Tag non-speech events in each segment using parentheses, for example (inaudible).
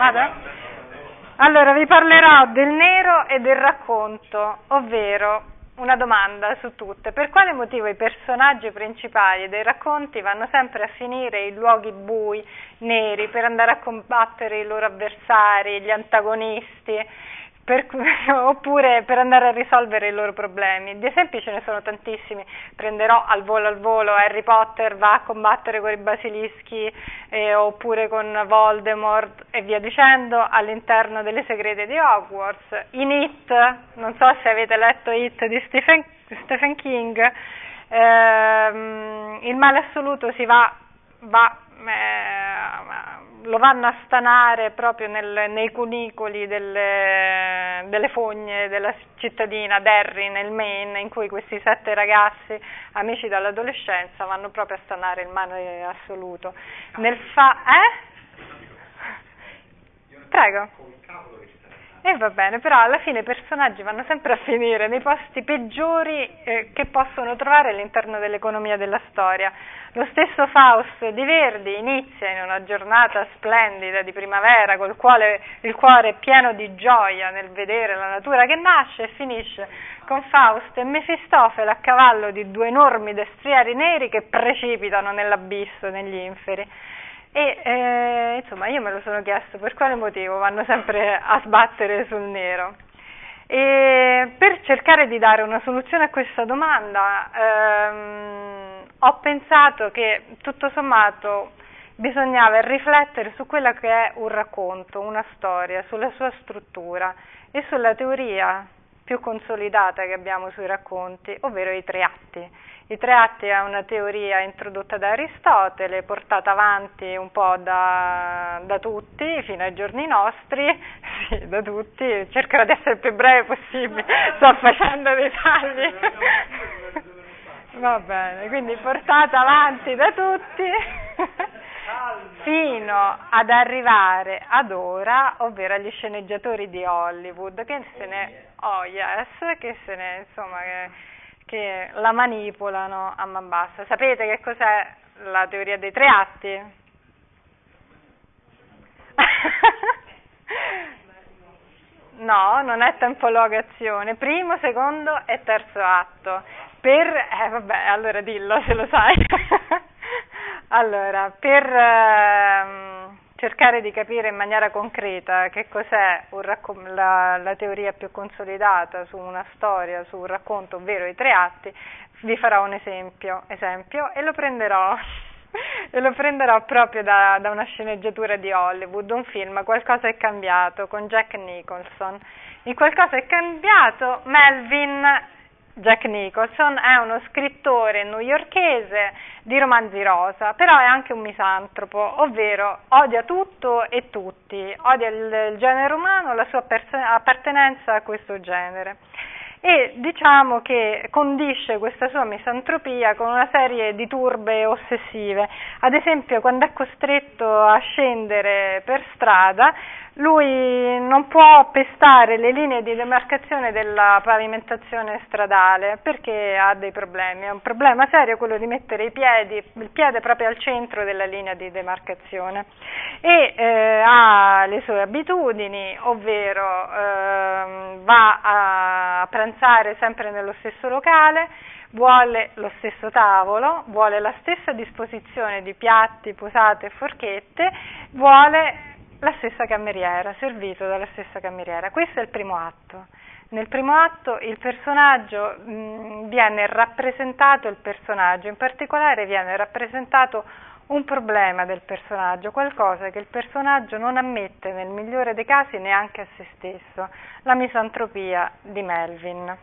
Vado? Allora, vi parlerò del nero e del racconto, ovvero una domanda su tutte. Per quale motivo i personaggi principali dei racconti vanno sempre a finire in luoghi bui, neri, per andare a combattere i loro avversari, gli antagonisti? Per, (laughs) oppure per andare a risolvere i loro problemi. Di esempi ce ne sono tantissimi, prenderò al volo al volo Harry Potter va a combattere con i basilischi eh, oppure con Voldemort e via dicendo all'interno delle segrete di Hogwarts. In It, non so se avete letto It di Stephen, Stephen King, ehm, il male assoluto si va, va eh, lo vanno a stanare proprio nel, nei cunicoli delle, delle, fogne della cittadina Derry nel Maine, in cui questi sette ragazzi, amici dall'adolescenza, vanno proprio a stanare il male assoluto. Nel fa- eh? Prego. E eh, va bene, però alla fine i personaggi vanno sempre a finire nei posti peggiori eh, che possono trovare all'interno dell'economia della storia. Lo stesso Faust di Verdi inizia in una giornata splendida di primavera, col quale il cuore è pieno di gioia nel vedere la natura che nasce e finisce con Faust e Mefistofele a cavallo di due enormi destrieri neri che precipitano nell'abisso, negli inferi. E eh, insomma io me lo sono chiesto per quale motivo vanno sempre a sbattere sul nero. E per cercare di dare una soluzione a questa domanda ehm, ho pensato che tutto sommato bisognava riflettere su quello che è un racconto, una storia, sulla sua struttura e sulla teoria più consolidata che abbiamo sui racconti, ovvero i tre atti. I tre atti è una teoria introdotta da Aristotele, portata avanti un po' da, da tutti fino ai giorni nostri, (laughs) sì, da tutti, cercherò di essere il più breve possibile, sto facendo dei tagli. (laughs) Va bene, quindi portata avanti da tutti (laughs) fino ad arrivare ad ora, ovvero agli sceneggiatori di Hollywood che se ne, oh yes, che se ne, insomma, che, che la manipolano a man bassa. Sapete che cos'è la teoria dei tre atti? (laughs) no, non è tempologazione, primo, secondo e terzo atto. Per, eh vabbè, allora dillo se lo sai. (laughs) Allora, per ehm, cercare di capire in maniera concreta che cos'è raccom- la, la, teoria più consolidata su una storia, su un racconto, ovvero i tre atti, vi farò un esempio, esempio e lo prenderò (laughs) e lo prenderò proprio da, da, una sceneggiatura di Hollywood, un film, Qualcosa è cambiato, con Jack Nicholson. In Qualcosa è cambiato, Melvin Jack Nicholson è uno scrittore newyorkese di romanzi rosa, però è anche un misantropo, ovvero odia tutto e tutti, odia il, genere umano, la sua appartenenza a questo genere e diciamo che condisce questa sua misantropia con una serie di turbe ossessive. Ad esempio, quando è costretto a scendere per strada, lui non può pestare le linee di demarcazione della pavimentazione stradale perché ha dei problemi. È un problema serio quello di mettere piedi, il piede proprio al centro della linea di demarcazione. E eh, ha le sue abitudini, ovvero eh, va a pranzare sempre nello stesso locale, vuole lo stesso tavolo, vuole la stessa disposizione di piatti, posate e forchette, vuole la stessa cameriera, servito dalla stessa cameriera. Questo è il primo atto. Nel primo atto il personaggio mh, viene rappresentato il personaggio, in particolare viene rappresentato un problema del personaggio, qualcosa che il personaggio non ammette nel migliore dei casi neanche a se stesso, la misantropia di Melvin.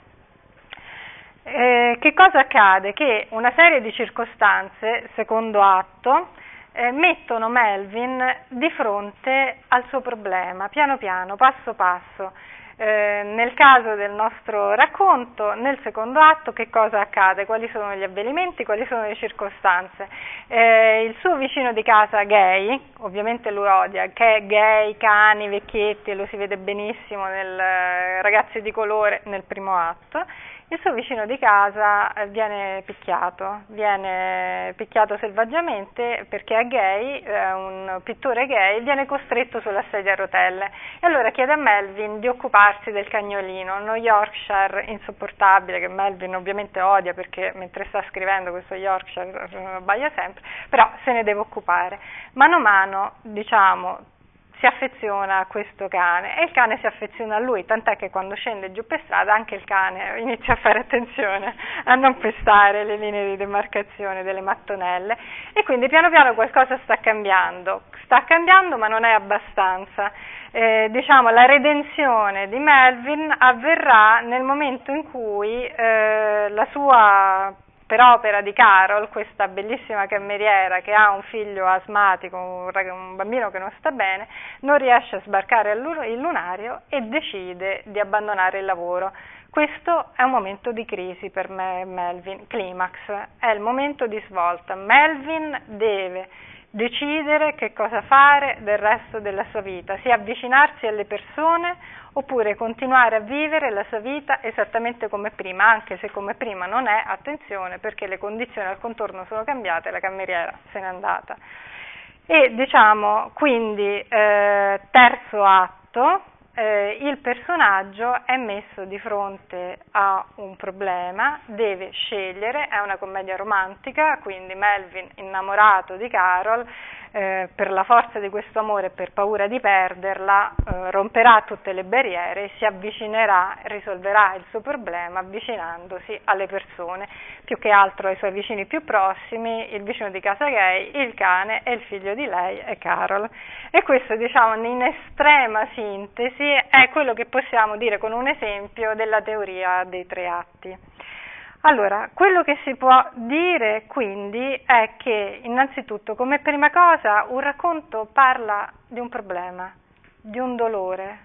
Eh, che cosa accade? Che una serie di circostanze, secondo atto, eh, mettono Melvin di fronte al suo problema, piano piano, passo passo. Eh, nel caso del nostro racconto, nel secondo atto, che cosa accade? Quali sono gli avvenimenti? Quali sono le circostanze? Eh, il suo vicino di casa gay, ovviamente lui odia, che gay, cani, vecchietti, lo si vede benissimo nel eh, Ragazzi di colore nel primo atto, il suo vicino di casa eh, viene picchiato, viene picchiato selvaggiamente perché è gay, è un pittore gay, viene costretto sulla sedia a rotelle e allora chiede a Melvin di occuparsi del cagnolino, uno Yorkshire insopportabile che Melvin ovviamente odia perché mentre sta scrivendo questo Yorkshire abbaia sempre, però se ne deve occupare. Mano a mano, diciamo, si affeziona a questo cane e il cane si affeziona a lui, tant'è che quando scende giù per strada anche il cane inizia a fare attenzione a non pestare le linee di demarcazione delle mattonelle e quindi piano piano qualcosa sta cambiando, sta cambiando ma non è abbastanza. Eh, diciamo la redenzione di Melvin avverrà nel momento in cui eh, la sua per opera di Carol, questa bellissima cameriera che ha un figlio asmatico, un, bambino che non sta bene, non riesce a sbarcare il lunario e decide di abbandonare il lavoro. Questo è un momento di crisi per me, Melvin, climax, è il momento di svolta. Melvin deve decidere che cosa fare del resto della sua vita, sia avvicinarsi alle persone oppure continuare a vivere la sua vita esattamente come prima, anche se come prima non è, attenzione, perché le condizioni al contorno sono cambiate, la cameriera se n'è andata. E diciamo quindi eh, terzo atto, eh, il personaggio è messo di fronte a un problema, deve scegliere, è una commedia romantica, quindi Melvin innamorato di Carol eh, per la forza di questo amore e per paura di perderla, eh, romperà tutte le barriere e si avvicinerà, risolverà il suo problema avvicinandosi alle persone, più che altro ai suoi vicini più prossimi, il vicino di casa gay, il cane e il figlio di lei è Carol. E questo, diciamo, in estrema sintesi è quello che possiamo dire con un esempio della teoria dei tre atti. Allora, quello che si può dire quindi è che innanzitutto, come prima cosa, un racconto parla di un problema, di un dolore,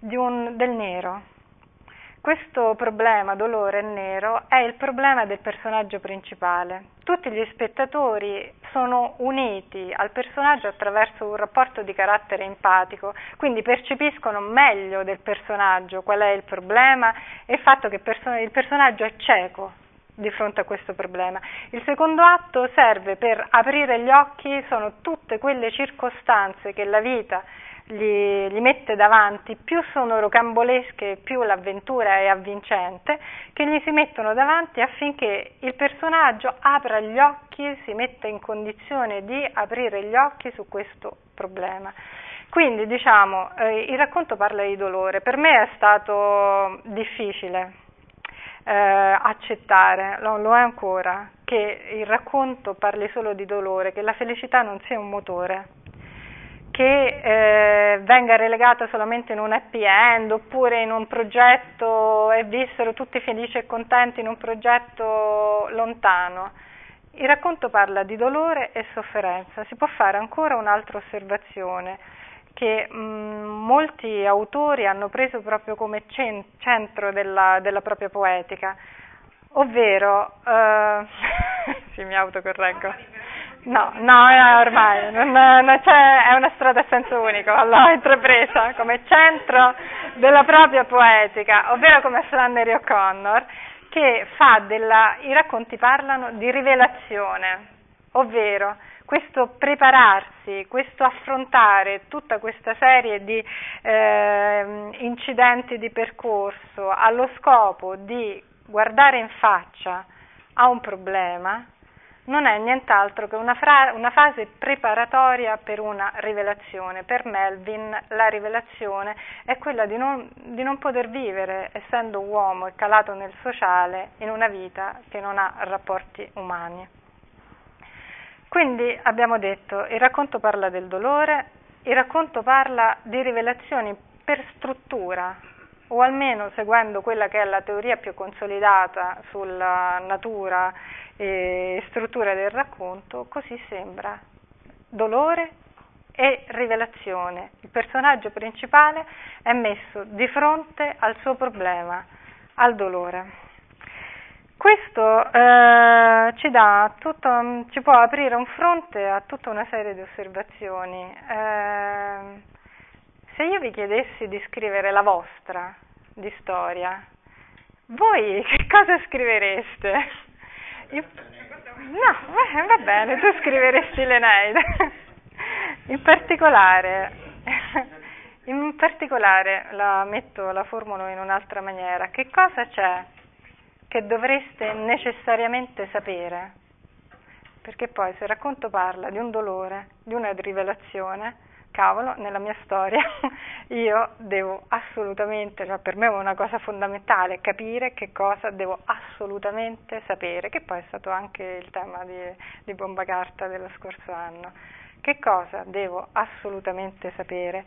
un, del nero. Questo problema, dolore nero, è il problema del personaggio principale. Tutti gli spettatori sono uniti al personaggio attraverso un rapporto di carattere empatico, quindi percepiscono meglio del personaggio qual è il problema e il fatto che il personaggio è cieco di fronte a questo problema. Il secondo atto serve per aprire gli occhi, sono tutte quelle circostanze che la vita gli, gli, mette davanti, più sono rocambolesche, più l'avventura è avvincente, che gli si mettono davanti affinché il personaggio apra gli occhi, si metta in condizione di aprire gli occhi su questo problema. Quindi diciamo, eh, il racconto parla di dolore, per me è stato difficile eh, accettare, lo, lo è ancora, che il racconto parli solo di dolore, che la felicità non sia un motore che eh, venga relegata solamente in un happy end oppure in un progetto e vissero tutti felici e contenti in un progetto lontano. Il racconto parla di dolore e sofferenza. Si può fare ancora un'altra osservazione che mh, molti autori hanno preso proprio come centro della, della propria poetica, ovvero, eh, (laughs) sì mi autocorreggo, No, no, eh, ormai non, non è una strada a senso unico, l'ho (laughs) intrapresa come centro della propria poetica, ovvero come Flannery O'Connor, che fa della, i racconti parlano di rivelazione, ovvero questo prepararsi, questo affrontare tutta questa serie di eh, incidenti di percorso allo scopo di guardare in faccia a un problema non è nient'altro che una, fra- una, fase preparatoria per una rivelazione. Per Melvin la rivelazione è quella di non, di non, poter vivere, essendo uomo e calato nel sociale, in una vita che non ha rapporti umani. Quindi abbiamo detto, il racconto parla del dolore, il racconto parla di rivelazioni per struttura, o almeno seguendo quella che è la teoria più consolidata sulla natura e struttura del racconto, così sembra dolore e rivelazione. Il personaggio principale è messo di fronte al suo problema, al dolore. Questo eh, ci, tutto, ci, può aprire un fronte a tutta una serie di osservazioni. Eh, se io vi chiedessi di scrivere la vostra di storia, voi (laughs) che cosa scrivereste? No, va bene, tu scriveresti l'Eneide. (laughs) In particolare, (laughs) in particolare la metto, la formulo in un'altra maniera. Che cosa c'è che dovreste necessariamente sapere? Perché poi se il racconto parla di un dolore, di una rivelazione, cavolo, nella mia storia (laughs) io devo assolutamente, cioè per me è una cosa fondamentale, capire che cosa devo assolutamente sapere, che poi è stato anche il tema di, di Bomba Carta dello scorso anno. Che cosa devo assolutamente sapere?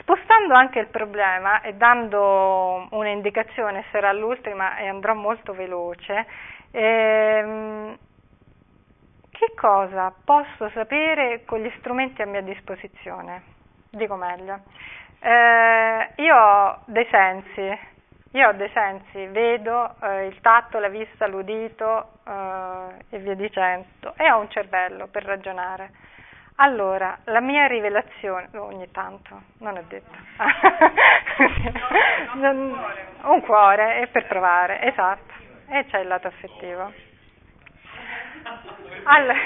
Spostando anche il problema e dando un'indicazione, sarà l'ultima e andrò molto veloce, ehm, che cosa posso sapere con gli strumenti a mia disposizione? Dico meglio. Eh, io ho dei sensi, io ho dei sensi, vedo eh, il tatto, la vista, l'udito eh, e via dicendo, e ho un cervello per ragionare. Allora, la mia rivelazione, ogni tanto, non è detto, (laughs) un cuore, è per provare, esatto, e c'è il lato affettivo. Allora,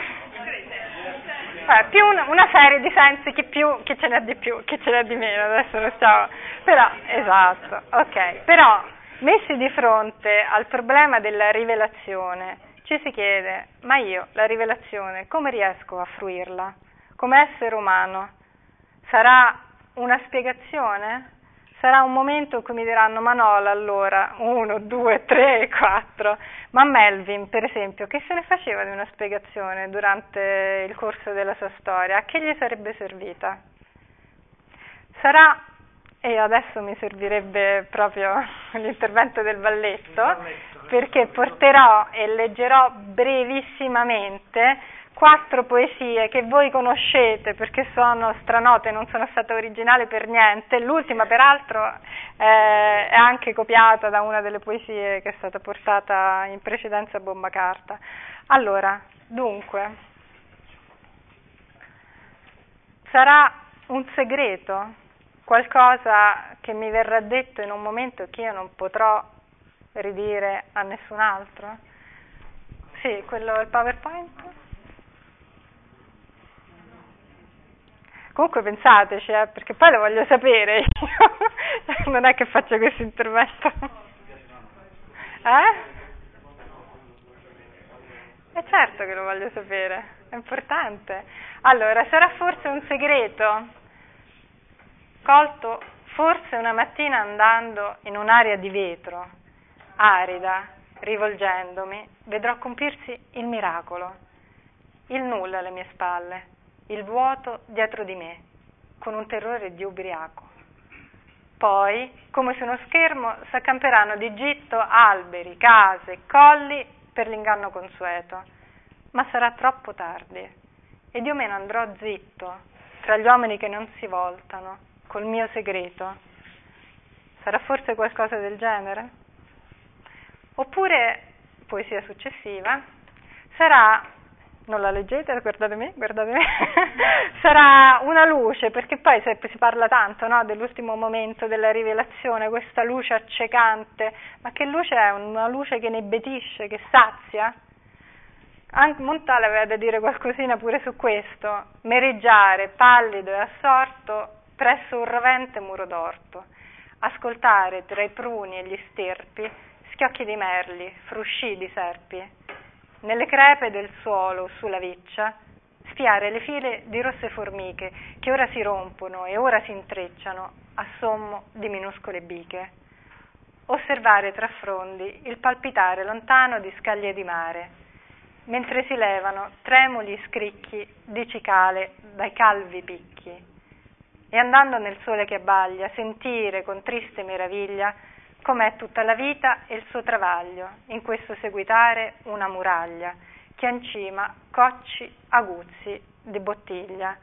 più una, serie di sensi, chi, più, chi ce n'è di più, chi ce n'è di meno, adesso lo stiamo... Però, esatto, ok. Però, messi di fronte al problema della rivelazione, ci si chiede, ma io la rivelazione come riesco a fruirla? Come essere umano? Sarà una spiegazione? Sarà un momento in cui mi diranno Manola allora, uno, due, tre, quattro, ma Melvin per esempio che se ne faceva di una spiegazione durante il corso della sua storia, a che gli sarebbe servita? Sarà, e adesso mi servirebbe proprio (laughs) l'intervento del balletto, perché porterò e leggerò brevissimamente quattro poesie che voi conoscete perché sono stranote, non sono state originali per niente. L'ultima, peraltro, eh, è anche copiata da una delle poesie che è stata portata in precedenza a Bomba Carta. Allora, dunque, sarà un segreto, qualcosa che mi verrà detto in un momento che io non potrò ridire a nessun altro? Sì, quello è il PowerPoint? Comunque pensateci, eh, perché poi lo voglio sapere (laughs) io. non è che faccio questo intervento. Eh? E certo che lo voglio sapere, è importante. Allora, sarà forse un segreto colto forse una mattina andando in un'area di vetro, arida, rivolgendomi, vedrò compirsi il miracolo, il nulla alle mie spalle il vuoto dietro di me, con un terrore di ubriaco. Poi, come su uno schermo, s'accamperanno di gitto alberi, case, colli per l'inganno consueto. Ma sarà troppo tardi ed io me ne andrò zitto, tra gli uomini che non si voltano, col mio segreto. Sarà forse qualcosa del genere? Oppure, poesia successiva, sarà non la leggete, guardate me, guardate me, (laughs) sarà una luce, perché poi si parla tanto no, dell'ultimo momento della rivelazione, questa luce accecante, ma che luce è? Una luce che nebetisce, che sazia? Montale aveva da dire qualcosina pure su questo, mereggiare pallido e assorto presso un rovente muro d'orto, ascoltare tra i pruni e gli sterpi schiocchi di merli, frusci di serpi, nelle crepe del suolo sulla viccia, spiare le file di rosse formiche che ora si rompono e ora si intrecciano a sommo di minuscole biche. Osservare tra frondi il palpitare lontano di scaglie di mare, mentre si levano tremuli scricchi di cicale dai calvi picchi. E andando nel sole che abbaglia, sentire con triste meraviglia com'è tutta la vita e il suo travaglio, in questo seguitare una muraglia, che ancima cocci aguzzi di bottiglia.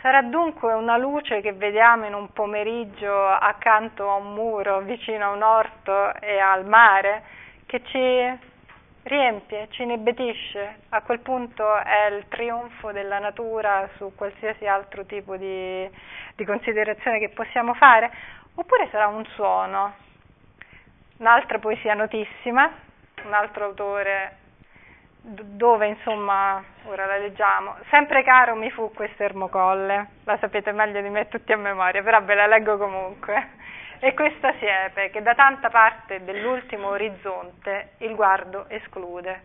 Sarà dunque una luce che vediamo in un pomeriggio accanto a un muro, vicino a un orto e al mare, che ci riempie, ci inebbetisce. A quel punto è il trionfo della natura su qualsiasi altro tipo di, di considerazione che possiamo fare. Oppure sarà un suono, un'altra poesia notissima, un altro autore dove insomma, ora la leggiamo, sempre caro mi fu questo ermocolle, la sapete meglio di me tutti a memoria, però ve la leggo comunque. E questa siepe che da tanta parte dell'ultimo orizzonte il guardo esclude,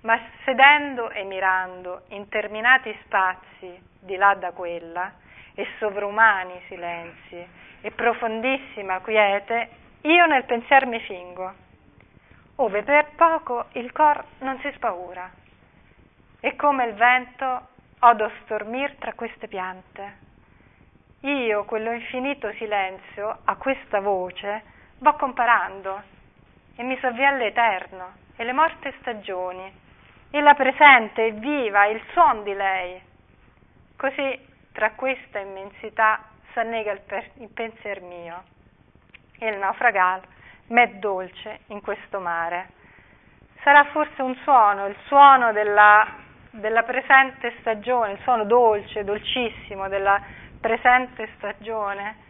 ma sedendo e mirando interminati spazi di là da quella, e sovrumani silenzi, e profondissima quiete, io nel pensier mi fingo, ove per poco il cor non si spaura, e come il vento odo stormir tra queste piante. Io, quello infinito silenzio, a questa voce, vo comparando. E mi sovvia all'eterno e le morte stagioni, e la presente e viva il suon di lei. Così tra questa immensità s'annega il, per, il pensier mio, e il naufragal m'è dolce in questo mare. Sarà forse un suono, il suono della, della presente stagione, il suono dolce, dolcissimo della presente stagione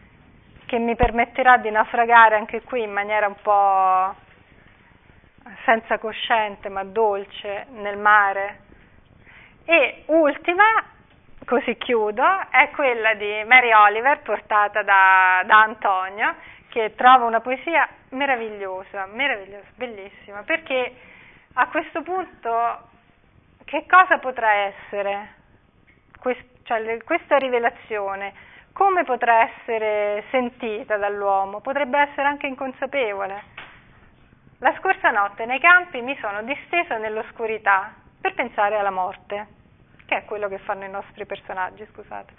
che mi permetterà di naufragare anche qui in maniera un po' senza cosciente ma dolce nel mare. E ultima, così chiudo, è quella di Mary Oliver portata da, da Antonio che trova una poesia meravigliosa, meravigliosa, bellissima, perché a questo punto che cosa potrà essere? Quest- cioè, questa rivelazione come potrà essere sentita dall'uomo? Potrebbe essere anche inconsapevole. La scorsa notte nei campi mi sono distesa nell'oscurità per pensare alla morte, che è quello che fanno i nostri personaggi, scusate.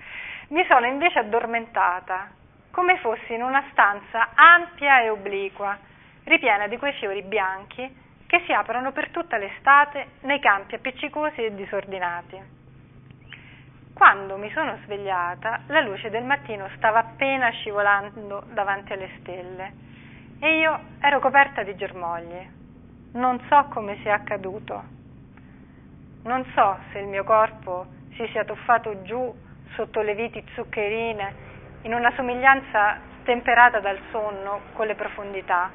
Mi sono invece addormentata, come fossi in una stanza ampia e obliqua, ripiena di quei fiori bianchi che si aprono per tutta l'estate nei campi appiccicosi e disordinati. Quando mi sono svegliata, la luce del mattino stava appena scivolando davanti alle stelle e io ero coperta di germogli. Non so come sia accaduto. Non so se il mio corpo si sia tuffato giù sotto le viti zuccherine in una somiglianza temperata dal sonno con le profondità,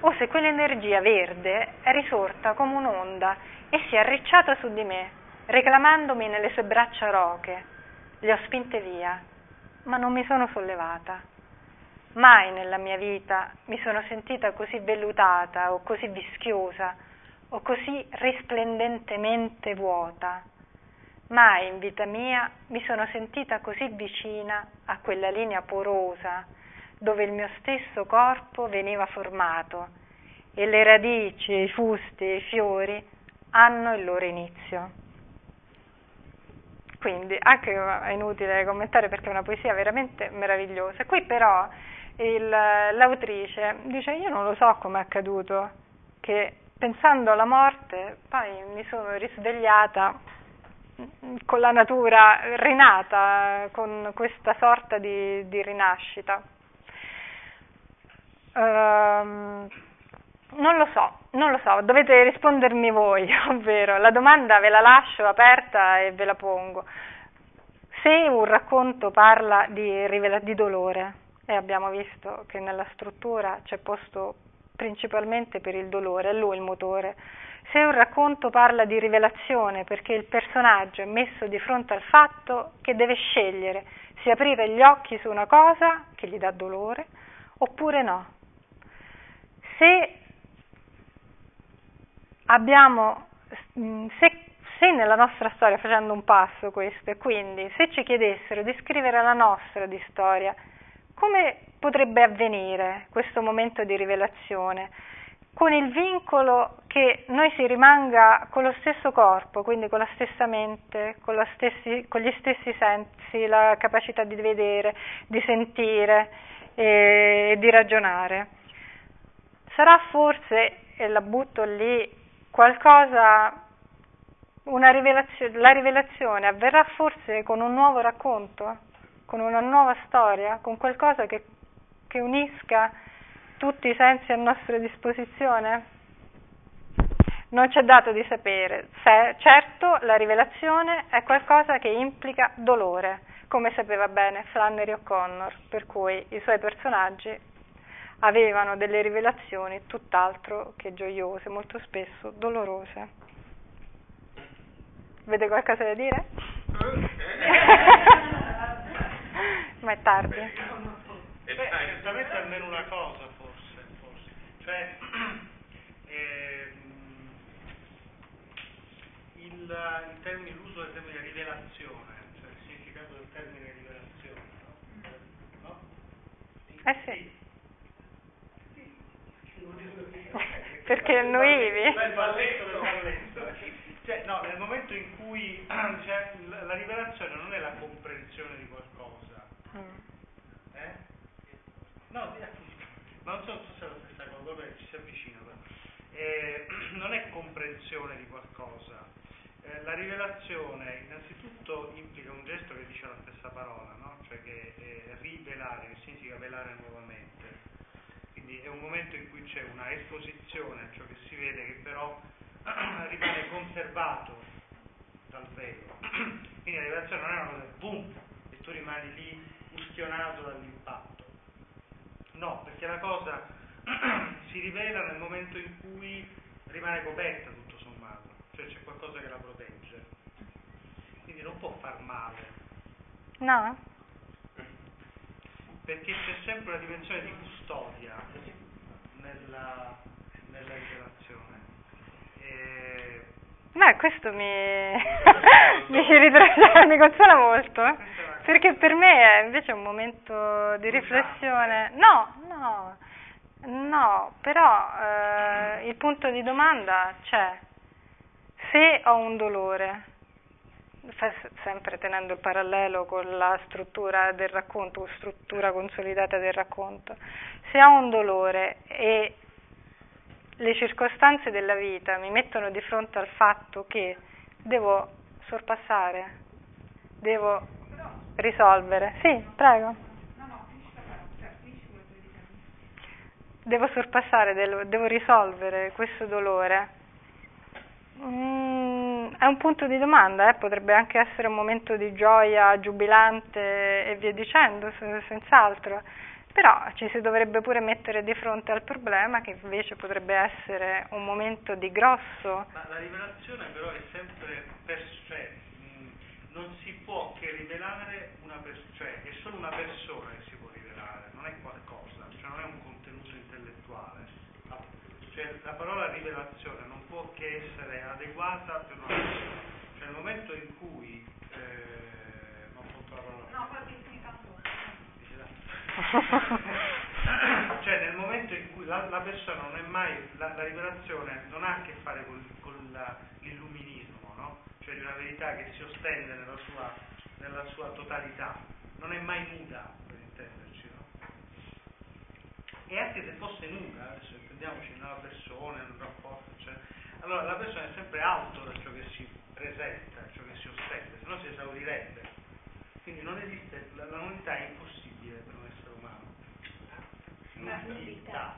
o se quell'energia verde è risorta come un'onda e si è arricciata su di me reclamandomi nelle sue braccia roche. Le ho spinte via, ma non mi sono sollevata. Mai nella mia vita mi sono sentita così vellutata o così vischiosa o così risplendentemente vuota. Mai in vita mia mi sono sentita così vicina a quella linea porosa dove il mio stesso corpo veniva formato e le radici, i fusti e i fiori hanno il loro inizio. Quindi anche è inutile commentare perché è una poesia veramente meravigliosa. Qui però il, l'autrice dice io non lo so come è accaduto, che pensando alla morte poi mi sono risvegliata con la natura rinata, con questa sorta di, di rinascita. Um, non lo so, non lo so, dovete rispondermi voi, (laughs) ovvero la domanda ve la lascio aperta e ve la pongo. Se un racconto parla di, rivela- di dolore, e abbiamo visto che nella struttura c'è posto principalmente per il dolore, è lui il motore. Se un racconto parla di rivelazione perché il personaggio è messo di fronte al fatto che deve scegliere se aprire gli occhi su una cosa che gli dà dolore oppure no. Se abbiamo, mm, se, se, nella nostra storia, facendo un passo questo, e quindi se ci chiedessero di scrivere la nostra di storia, come potrebbe avvenire questo momento di rivelazione? Con il vincolo che noi si rimanga con lo stesso corpo, quindi con la stessa mente, con, la stessi, con gli stessi sensi, la capacità di vedere, di sentire e di ragionare. Sarà forse, e la butto lì qualcosa, rivelazio- la rivelazione avverrà forse con un nuovo racconto, con una nuova storia, con qualcosa che, che unisca tutti i sensi a nostra disposizione? Non c'è dato di sapere. Se, certo, la rivelazione è qualcosa che implica dolore, come sapeva bene Flannery O'Connor, per cui i suoi personaggi avevano delle rivelazioni tutt'altro che gioiose, molto spesso dolorose. Vede qualcosa da dire? (laughs) Ma è tardi. Beh, certamente almeno una cosa. Cioè, (clears throat) ehm, il, il termine, l'uso del termine rivelazione, cioè il significato del termine rivelazione, no? Eh sì. Perché annuivi? Bel balletto del (laughs) balletto. Cioè, no, nel momento in cui (clears throat) cioè, la la rivelazione non è la comprensione di qualcosa, Mm. eh? No, sì, non so se cosa, vabbè, ci si avvicina. Eh, (clears throat) non è comprensione di qualcosa. Eh, la rivelazione innanzitutto implica un gesto che dice la stessa parola, no? Cioè che è rivelare, che significa velare nuovamente. Quindi è un momento in cui c'è una esposizione a ciò che si vede che però (clears throat) rimane conservato dal velo. (clears throat) Quindi la rivelazione non è una cosa boom e tu rimani lì ustionato dall'impatto. No, perché la cosa si rivela nel momento in cui rimane coperta tutto sommato, cioè c'è qualcosa che la protegge. Quindi non può far male, No? perché c'è sempre una dimensione di custodia nella, nella rivelazione. E Beh, questo mi, (laughs) mi, ritrovo- mi consola molto, eh, perché per me è invece un momento di riflessione. No, no, no, però eh, il punto di domanda c'è. Se ho un dolore, sempre tenendo il parallelo con la struttura del racconto, struttura consolidata del racconto, se ho un dolore e le circostanze della vita mi mettono di fronte al fatto che devo sorpassare, devo risolvere. Sì, prego. Devo sorpassare, devo, risolvere questo dolore. Mm, è un punto di domanda, eh, potrebbe anche essere un momento di gioia giubilante e via dicendo, se- senz'altro. Però ci si dovrebbe pure mettere di fronte al problema che invece potrebbe essere un momento di grosso. Ma la rivelazione però è sempre per cioè, mh, non si può che rivelare una persona, cioè è solo una persona che si può rivelare, non è qualcosa, cioè non è un Cioè la parola rivelazione non può che essere adeguata per una persona. Cioè nel momento in cui eh, non so la parola. No, poi (laughs) cioè nel momento in cui la, la persona non è mai, la, la rivelazione non ha a che fare con, con la- l'illuminismo, no? Cioè di una verità che si ostende nella sua, nella sua totalità, non è mai nuda, per intenderci, no? E anche se fosse nuda, adesso intendiamoci nella persona, un rapporto, eccetera, allora la persona è sempre alto da ciò che si presenta, ciò che si ostende, se no si esaurirebbe. Quindi non esiste, la, la nudità è impossibile per un essere umano. Nudità.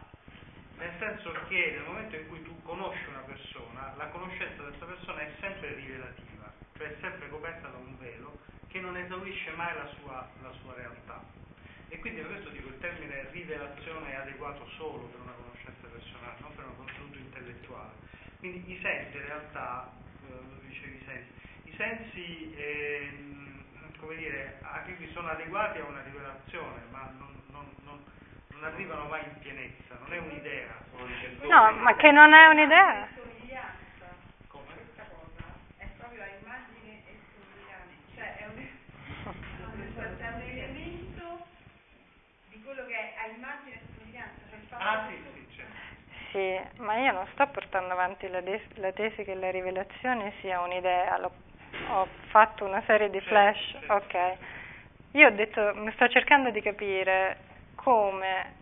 Nel senso che nel momento in cui tu conosci una persona, la conoscenza di questa persona è sempre rivelativa, cioè è sempre coperta da un velo che non esaurisce mai la sua, la sua realtà. E quindi per questo dico il termine rivelazione è adeguato solo per una conoscenza personale, non per un contenuto intellettuale. Quindi i sensi in realtà, eh, lo dicevi i sensi, i sensi ehm, come dire, anche qui sono adeguati a una rivelazione, ma non, non- non- non arrivano mai in pienezza, non è un'idea. No, ma che non è un'idea. Somiglianza, Come? questa cosa è proprio a immagine e somiglianza, cioè è un, è un elemento di quello che è a immagine e somiglianza, cioè il fatto Ah sì, certo. Sì, ma io non sto portando avanti la, des- la tesi che la rivelazione sia un'idea, l'ho- ho fatto una serie di flash, certo. ok. Io ho detto, mi sto cercando di capire come,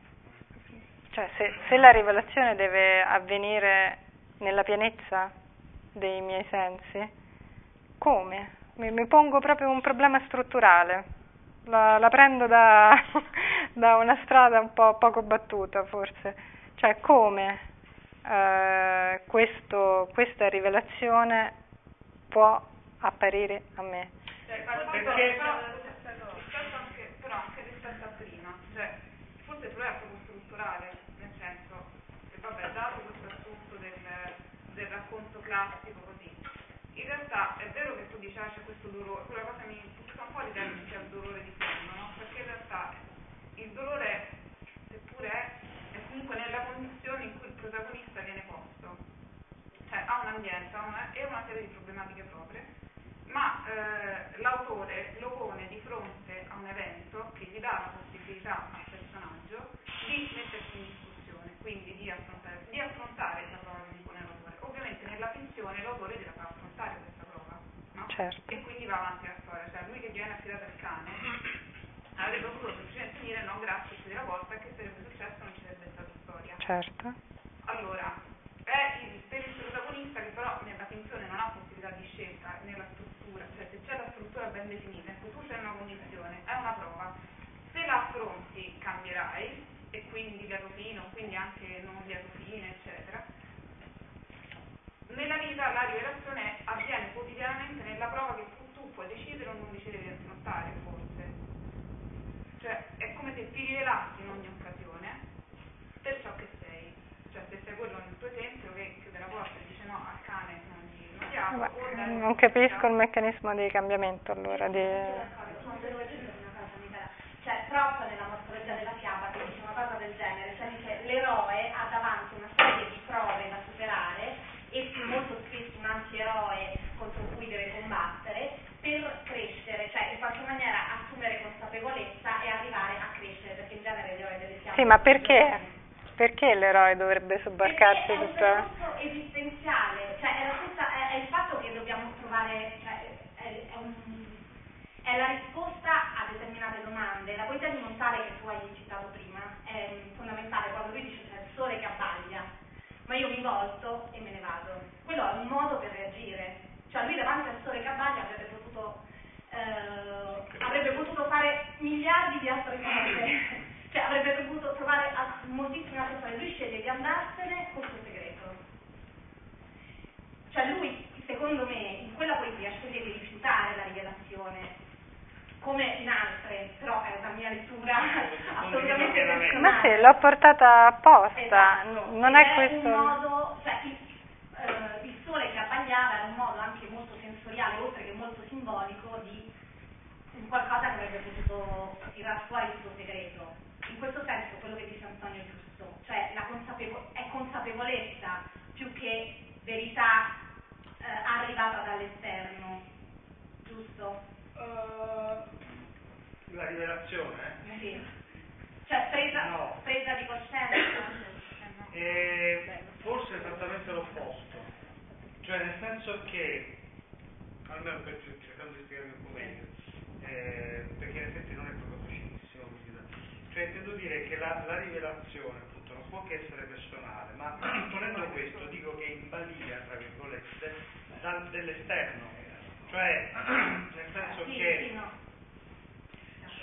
cioè se, se la rivelazione deve avvenire nella pienezza dei miei sensi, come? Mi, mi pongo proprio un problema strutturale, la, la prendo da, da una strada un po' poco battuta forse, cioè come eh, questo- questa rivelazione può apparire a me. Cioè, ma Perché- anche, però anche rispetto a prima, cioè, forse il problema è proprio naturale, nel senso che vabbè, dato questo assunto del, del racconto classico così, in realtà è vero che tu dici ah, c'è questo dolore, quella cosa mi puzza un po' di tempo sia il dolore di fondo, no? Perché in realtà il dolore, seppure è, è comunque nella condizione in cui il protagonista viene posto, cioè ha un ambiente ha una, e una serie di problematiche proprie, ma eh, l'autore lo pone di fronte a un evento che gli dà la possibilità al personaggio di mettersi in discussione, quindi di affrontare, di affrontare la prova che gli pone l'autore. Ovviamente nella finzione l'autore deve affrontare questa prova, no? Certo. E quindi va avanti la storia, cioè lui che viene affidato al cane avrebbe potuto semplicemente dire no grazie chiudi la porta e che sarebbe successo non ci sarebbe stata storia. Certo. Allora, è il, per il protagonista che però nella finzione non ha possibilità di scelta nella struttura, cioè se c'è la struttura ben definita, ecco tu in una condizione, è una prova, se la affronti cambierai e quindi lieto fino, quindi anche non lieto fine, eccetera. Nella vita la rivelazione avviene quotidianamente nella prova che tu, tu puoi decidere o non decidere di affrontare, forse. Cioè è come se ti rivelassi in ogni occasione per ciò che sei. Cioè se sei quello nel tuo esempio che chiude la porta e dice no al cane non gli, non capisco il meccanismo di cambiamento allora. Di... Cioè, Propp nella morfologia della fiaba che dice una cosa del genere, cioè dice l'eroe ha davanti una serie di prove da superare e molto spesso un antieroe contro cui deve combattere per crescere, cioè in qualche maniera assumere consapevolezza e arrivare a crescere, perché in genere l'eroe delle fiabe Sì, ma perché? Perché l'eroe dovrebbe sobbarcarsi perché è un tutta... percorso esistenziale, cioè è, la stessa- è- è il fatto che dobbiamo trovare, cioè, è, è un- è la risposta a determinate domande. La poesia di Montale che tu hai citato prima è fondamentale quando lui dice c'è il sole che abbaglia, ma io mi volto e me ne vado. Quello è un modo per reagire. Cioè lui davanti al sole che abbaglia avrebbe potuto, eh, avrebbe potuto fare miliardi di altre cose. Cioè avrebbe potuto trovare a- moltissime altre persone, lui sceglie di andarsene con suo segreto. Cioè lui, secondo me, in quella poesia sceglie di rifiutare la rivelazione, come in altre, però è una mia lettura assolutamente pienamente. Ma personale. sì, l'ho portata apposta, Esatto. non Ed è questo... un modo, cioè il, eh, il sole che abbagliava era un modo anche molto sensoriale, oltre che molto simbolico, di un qualcosa che avrebbe potuto tirar fuori il suo segreto. In questo senso quello che dice Antonio è giusto, cioè la consapevo- è consapevolezza più che verità eh, arrivata dall'esterno, giusto? Eh, la rivelazione Sì. Cioè presa, No. presa di coscienza. (coughs) è forse esattamente l'opposto, cioè nel senso che, almeno per cercando di spiegarmi un po' meglio, eh, perché in effetti non è proprio facilissimo cioè intendo dire che la, la rivelazione appunto non può che essere personale, ma (coughs) ponendo questo dico che è in balia, tra virgolette, dal- dell'esterno, cioè (clears throat) nel senso che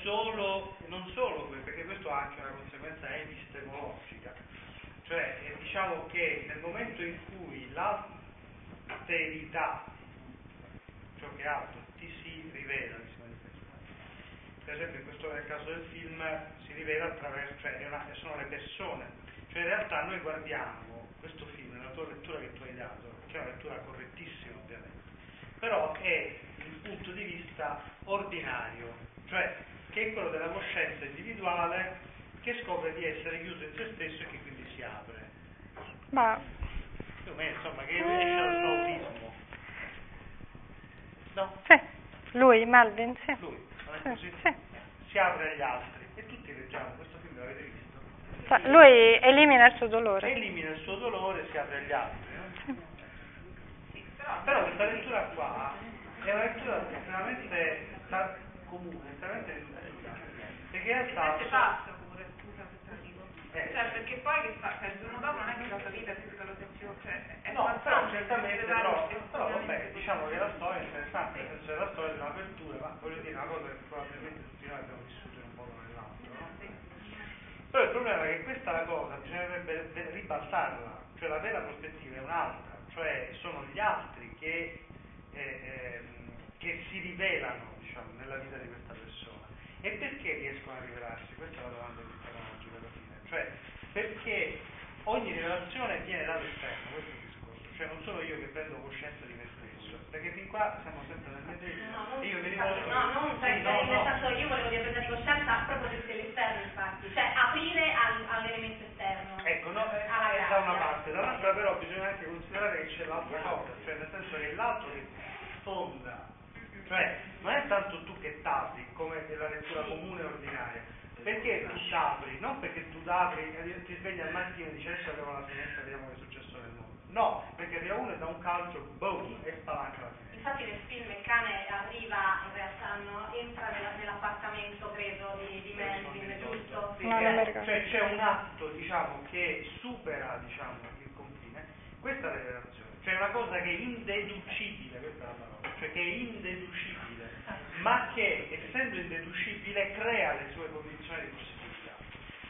solo, non solo perché questo ha anche una conseguenza epistemologica, cioè eh, diciamo che nel momento in cui l'alterità, ciò che è altro, ti si rivela, si manifesta. per esempio in questo nel caso del film si rivela attraverso, cioè una- sono le persone, cioè in realtà noi guardiamo questo film, nella tua lettura che tu hai dato, che è una lettura correttissima però è il punto di vista ordinario, cioè che è quello della coscienza individuale che scopre di essere chiuso in se stesso e che quindi si apre. Ma Più o meno, insomma, che esce dal suo autismo. No? sì, lui, Malvin, sì. Lui, non è Sì, così? sì. Si apre agli altri. E tutti leggiamo, questo film l'avete visto? Lui elimina il suo dolore. Elimina il suo dolore e si apre agli altri. No? Sì, però, questa lettura qua è una lettura estremamente comune, estremamente diffusa. Perché in realtà... Sente pazzo pure, scusa se dico. Eh. Cioè, perché poi che fa? Cioè, il giorno dopo non è che la sua vita è tutta la sezione, cioè è No, però certamente, però, però vabbè, diciamo che la storia è interessante, nel senso che la storia è un'apertura, ma voglio dire una cosa che probabilmente tutti noi abbiamo vissuto in un modo o nell'altro, no? Però il problema è che questa cosa bisognerebbe ribaltarla, cioè la vera prospettiva è un'altra, cioè sono gli altri che, eh, ehm, che si rivelano diciamo, nella vita di questa persona. E perché riescono a rivelarsi? Questa è la domanda epistemologica alla fine. Cioè, ogni rivelazione viene dall'esterno, questo è il discorso, cioè non sono io che prendo coscienza di me stesso, perché fin qua siamo sempre nel medesimo. No, non, io mi rivolgo... no, non sì, perché, no, nel no. senso io volevo dire presa di coscienza proprio dell'esterno infatti, cioè aprire al- all'elemento esterno. Ecco, no, eh, eh, da una parte, dall'altra però bisogna anche considerare che c'è l'altra cosa, cioè nel senso che l'altro che sfonda, cioè non è tanto tu che t'apri come nella lettura comune e ordinaria, perché tu t'apri, non perché tu t'apri e ti svegli al mattino e dici adesso apriamo la finestra vediamo che è successo nel mondo, no, perché arriva uno e da un calcio, boom, e spalanca la finestra. Infatti nel film il cane arriva, in realtà no, entra nella- nell'appartamento credo di, di Melvin, giusto? Sì, ricordo. cioè c'è un atto diciamo, che supera diciamo, il confine, questa è la rivelazione, cioè una cosa che è indeducibile, questa è la parola, cioè che è indeducibile, ma che essendo indeducibile crea le sue condizioni di possibilità.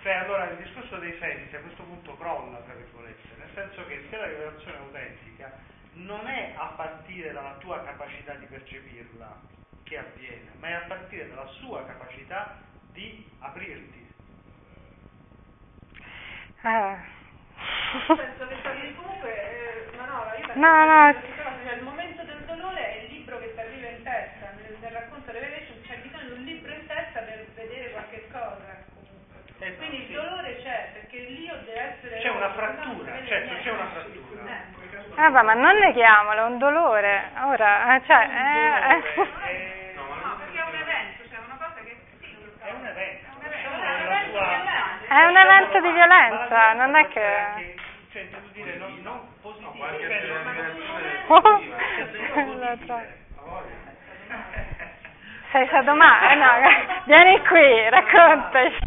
Cioè allora il discorso dei sensi a questo punto crolla, tra virgolette, nel senso che se la rivelazione è autentica non è a partire dalla tua capacità di percepirla che avviene, ma è a partire dalla sua capacità di aprirti. Eh. Penso che parli comunque, eh, Manola, io penso No, che no. cioè, il momento del dolore è il libro che ti arriva in testa, nel, nel racconto Revelation c'è bisogno di un libro in testa per vedere qualche cosa. comunque. Esatto, Quindi il sì. dolore c'è, perché l'io deve essere... C'è una no, frattura, certo, c'è una frattura. Eh. Vabbè, ma non neghiamolo, è un dolore. Ora, eh, cioè, eh, Eh, No, no, perché è un evento, cioè una cosa che sì, è un evento. È un evento, è un evento. È un evento di violenza, Ma la non è violenza che- anche- Cioè, intendo dire, non, non positivo. cioè, essere non- una ma- dimensione Oh, positiva. Cioè, se io la positivo- (laughs) tra- A voglia. sei sadomà, eh, no, (laughs) vieni qui, raccontaci.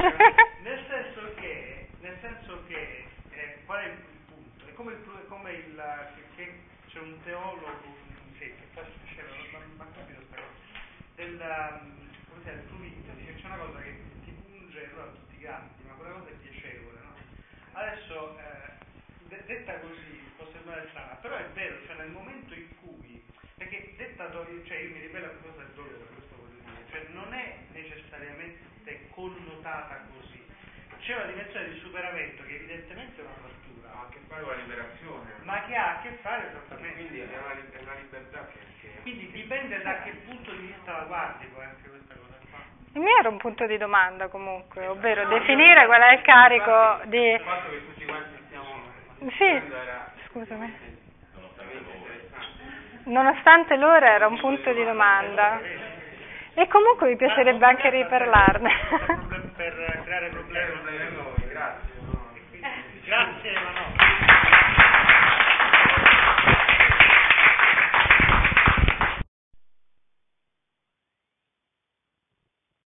Nel senso che, nel senso che eh, qual è il punto? È come il, è come il c'è un teologo sì, scena, non non- non ho capito sta cosa. Del, um, come si il fluido, dice c'è una cosa che ti punge, allora tutti canti, ma quella cosa è piacevole, no? Adesso eh, de- detta così può sembrare strana, però è vero, cioè nel momento in cui perché detta cioè io mi ribello a cosa del dolore, questo voglio dire, cioè non è necessariamente connotata così. C'è una dimensione di superamento che evidentemente è una Ha a che fare con la liberazione. ma che ha a che fare E esattamente. quindi è una, è una libertà che, che Quindi dipende da che punto di vista la guardi poi anche questa cosa qua. Il mio era un punto di domanda comunque, ovvero definire qual è il carico di... il fatto che tutti quanti stiamo Sì, era scusami. Nonostante l'ora era un punto di domanda. E comunque mi piacerebbe anche riparlarne. Per creare problemi. Problemi a noi, grazie. no.